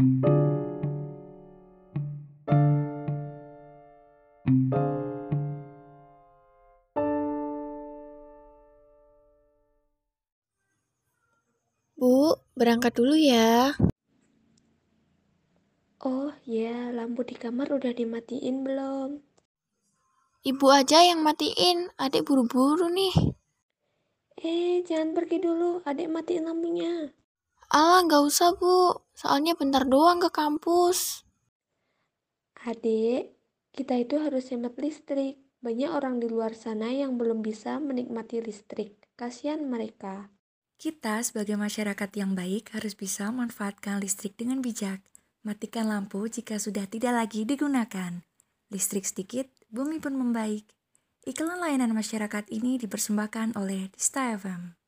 Bu, berangkat dulu ya. Oh ya, lampu di kamar udah dimatiin belum? Ibu aja yang matiin, adik buru-buru nih. Eh, jangan pergi dulu, adik matiin lampunya. Alah, nggak usah bu, soalnya bentar doang ke kampus. Adik, kita itu harus hemat listrik. Banyak orang di luar sana yang belum bisa menikmati listrik. Kasihan mereka. Kita sebagai masyarakat yang baik harus bisa memanfaatkan listrik dengan bijak. Matikan lampu jika sudah tidak lagi digunakan. Listrik sedikit, bumi pun membaik. Iklan layanan masyarakat ini dipersembahkan oleh Dista FM.